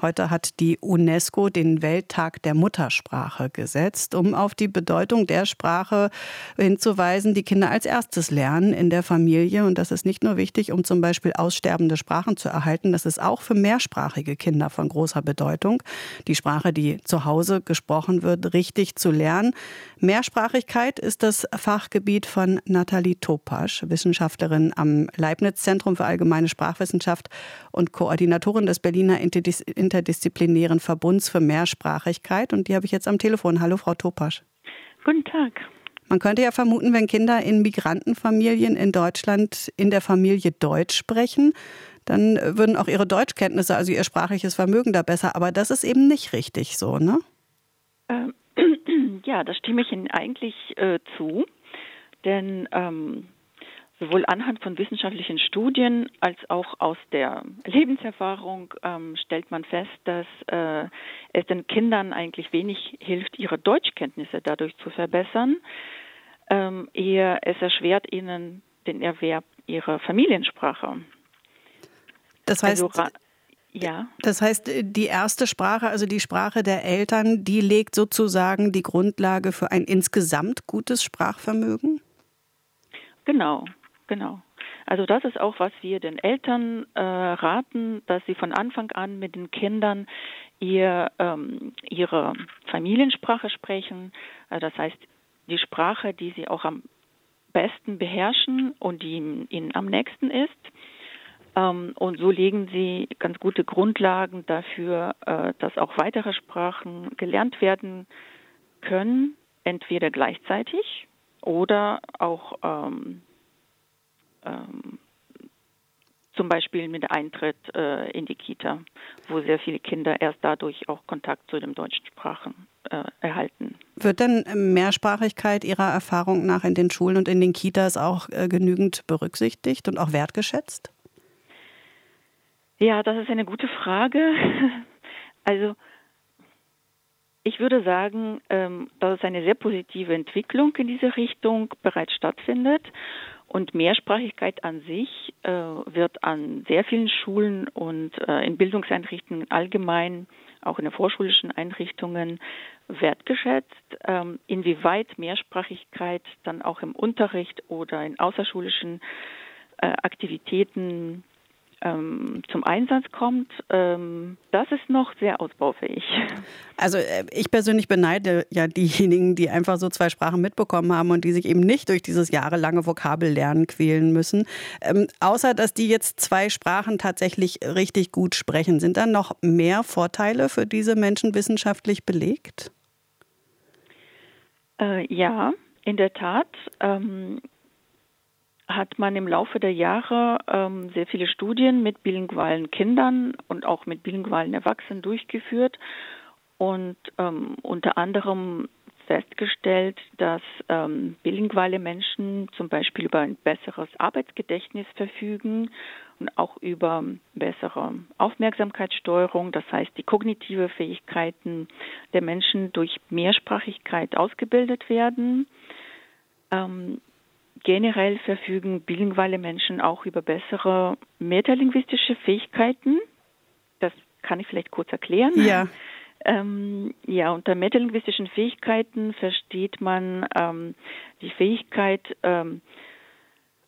Heute hat die UNESCO den Welttag der Muttersprache gesetzt, um auf die Bedeutung der Sprache hinzuweisen, die Kinder als erstes lernen in der Familie. Und das ist nicht nur wichtig, um zum Beispiel aussterbende Sprachen zu erhalten, das ist auch für mehrsprachige Kinder von großer Bedeutung, die Sprache, die zu Hause gesprochen wird, richtig zu lernen. Mehrsprachigkeit ist das Fachgebiet von Nathalie Topasch, Wissenschaftlerin am Leibniz Zentrum für allgemeine Sprachwissenschaft und Koordinatorin des Berliner Interdis interdisziplinären Verbunds für Mehrsprachigkeit. Und die habe ich jetzt am Telefon. Hallo, Frau Topasch. Guten Tag. Man könnte ja vermuten, wenn Kinder in Migrantenfamilien in Deutschland in der Familie Deutsch sprechen, dann würden auch ihre Deutschkenntnisse, also ihr sprachliches Vermögen da besser. Aber das ist eben nicht richtig so, ne? Ähm, ja, da stimme ich Ihnen eigentlich äh, zu. Denn ähm, sowohl anhand von wissenschaftlichen Studien als auch aus der Lebenserfahrung ähm, stellt man fest, dass äh, es den Kindern eigentlich wenig hilft, ihre Deutschkenntnisse dadurch zu verbessern. Ähm, eher es erschwert ihnen den Erwerb ihrer Familiensprache. Das heißt, also, ja. Das heißt, die erste Sprache, also die Sprache der Eltern, die legt sozusagen die Grundlage für ein insgesamt gutes Sprachvermögen? Genau, Genau. Also das ist auch, was wir den Eltern äh, raten, dass sie von Anfang an mit den Kindern ihr, ähm, ihre Familiensprache sprechen. Also das heißt, die Sprache, die sie auch am besten beherrschen und die ihnen am nächsten ist. Ähm, und so legen sie ganz gute Grundlagen dafür, äh, dass auch weitere Sprachen gelernt werden können, entweder gleichzeitig oder auch ähm, ähm, zum Beispiel mit Eintritt äh, in die Kita, wo sehr viele Kinder erst dadurch auch Kontakt zu den deutschen Sprachen äh, erhalten. Wird denn Mehrsprachigkeit Ihrer Erfahrung nach in den Schulen und in den Kitas auch äh, genügend berücksichtigt und auch wertgeschätzt? Ja, das ist eine gute Frage. Also ich würde sagen, ähm, dass es eine sehr positive Entwicklung in diese Richtung bereits stattfindet. Und Mehrsprachigkeit an sich äh, wird an sehr vielen Schulen und äh, in Bildungseinrichtungen allgemein, auch in den vorschulischen Einrichtungen, wertgeschätzt. Ähm, inwieweit Mehrsprachigkeit dann auch im Unterricht oder in außerschulischen äh, Aktivitäten ähm, zum Einsatz kommt, ähm, das ist noch sehr ausbaufähig. Also äh, ich persönlich beneide ja diejenigen, die einfach so zwei Sprachen mitbekommen haben und die sich eben nicht durch dieses jahrelange Vokabellernen quälen müssen. Ähm, außer dass die jetzt zwei Sprachen tatsächlich richtig gut sprechen, sind dann noch mehr Vorteile für diese Menschen wissenschaftlich belegt? Äh, ja, in der Tat. Ähm, hat man im Laufe der Jahre ähm, sehr viele Studien mit bilingualen Kindern und auch mit bilingualen Erwachsenen durchgeführt und ähm, unter anderem festgestellt, dass ähm, bilinguale Menschen zum Beispiel über ein besseres Arbeitsgedächtnis verfügen und auch über bessere Aufmerksamkeitssteuerung, das heißt die kognitive Fähigkeiten der Menschen durch Mehrsprachigkeit ausgebildet werden. Ähm, generell verfügen bilinguale Menschen auch über bessere metalinguistische Fähigkeiten. Das kann ich vielleicht kurz erklären. Ja. Ähm, ja, unter metalinguistischen Fähigkeiten versteht man ähm, die Fähigkeit, ähm,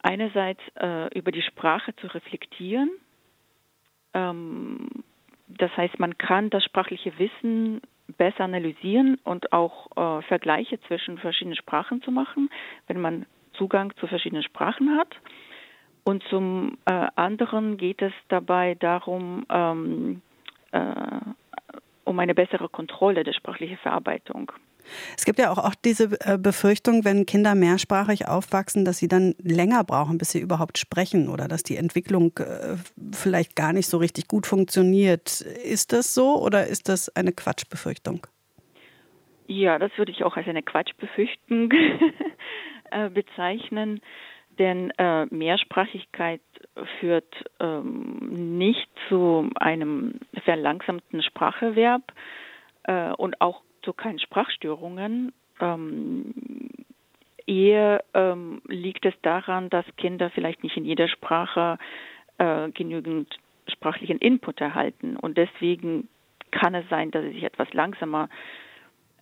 einerseits äh, über die Sprache zu reflektieren. Ähm, das heißt, man kann das sprachliche Wissen besser analysieren und auch äh, Vergleiche zwischen verschiedenen Sprachen zu machen, wenn man Zugang zu verschiedenen Sprachen hat. Und zum äh, anderen geht es dabei darum, ähm, äh, um eine bessere Kontrolle der sprachlichen Verarbeitung. Es gibt ja auch, auch diese äh, Befürchtung, wenn Kinder mehrsprachig aufwachsen, dass sie dann länger brauchen, bis sie überhaupt sprechen oder dass die Entwicklung äh, vielleicht gar nicht so richtig gut funktioniert. Ist das so oder ist das eine Quatschbefürchtung? Ja, das würde ich auch als eine Quatschbefürchtung äh, bezeichnen, denn äh, Mehrsprachigkeit führt ähm, nicht zu einem verlangsamten Spracherwerb äh, und auch zu keinen Sprachstörungen. Ähm, eher ähm, liegt es daran, dass Kinder vielleicht nicht in jeder Sprache äh, genügend sprachlichen Input erhalten und deswegen kann es sein, dass sie sich etwas langsamer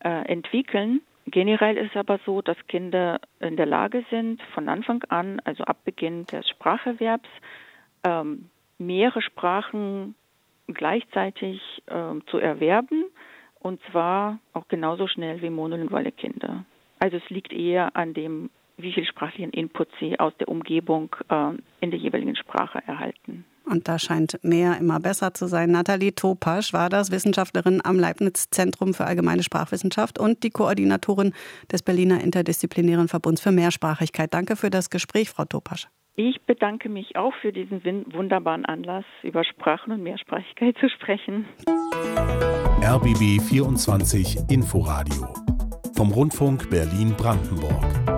äh, entwickeln. Generell ist aber so, dass Kinder in der Lage sind, von Anfang an, also ab Beginn des Spracherwerbs, ähm, mehrere Sprachen gleichzeitig ähm, zu erwerben und zwar auch genauso schnell wie monolinguale Kinder. Also es liegt eher an dem, wie viel sprachlichen Input sie aus der Umgebung äh, in der jeweiligen Sprache erhalten. Und da scheint mehr immer besser zu sein. Nathalie Topasch war das, Wissenschaftlerin am Leibniz Zentrum für allgemeine Sprachwissenschaft und die Koordinatorin des Berliner Interdisziplinären Verbunds für Mehrsprachigkeit. Danke für das Gespräch, Frau Topasch. Ich bedanke mich auch für diesen wunderbaren Anlass, über Sprachen und Mehrsprachigkeit zu sprechen. RBB 24 Inforadio vom Rundfunk Berlin-Brandenburg.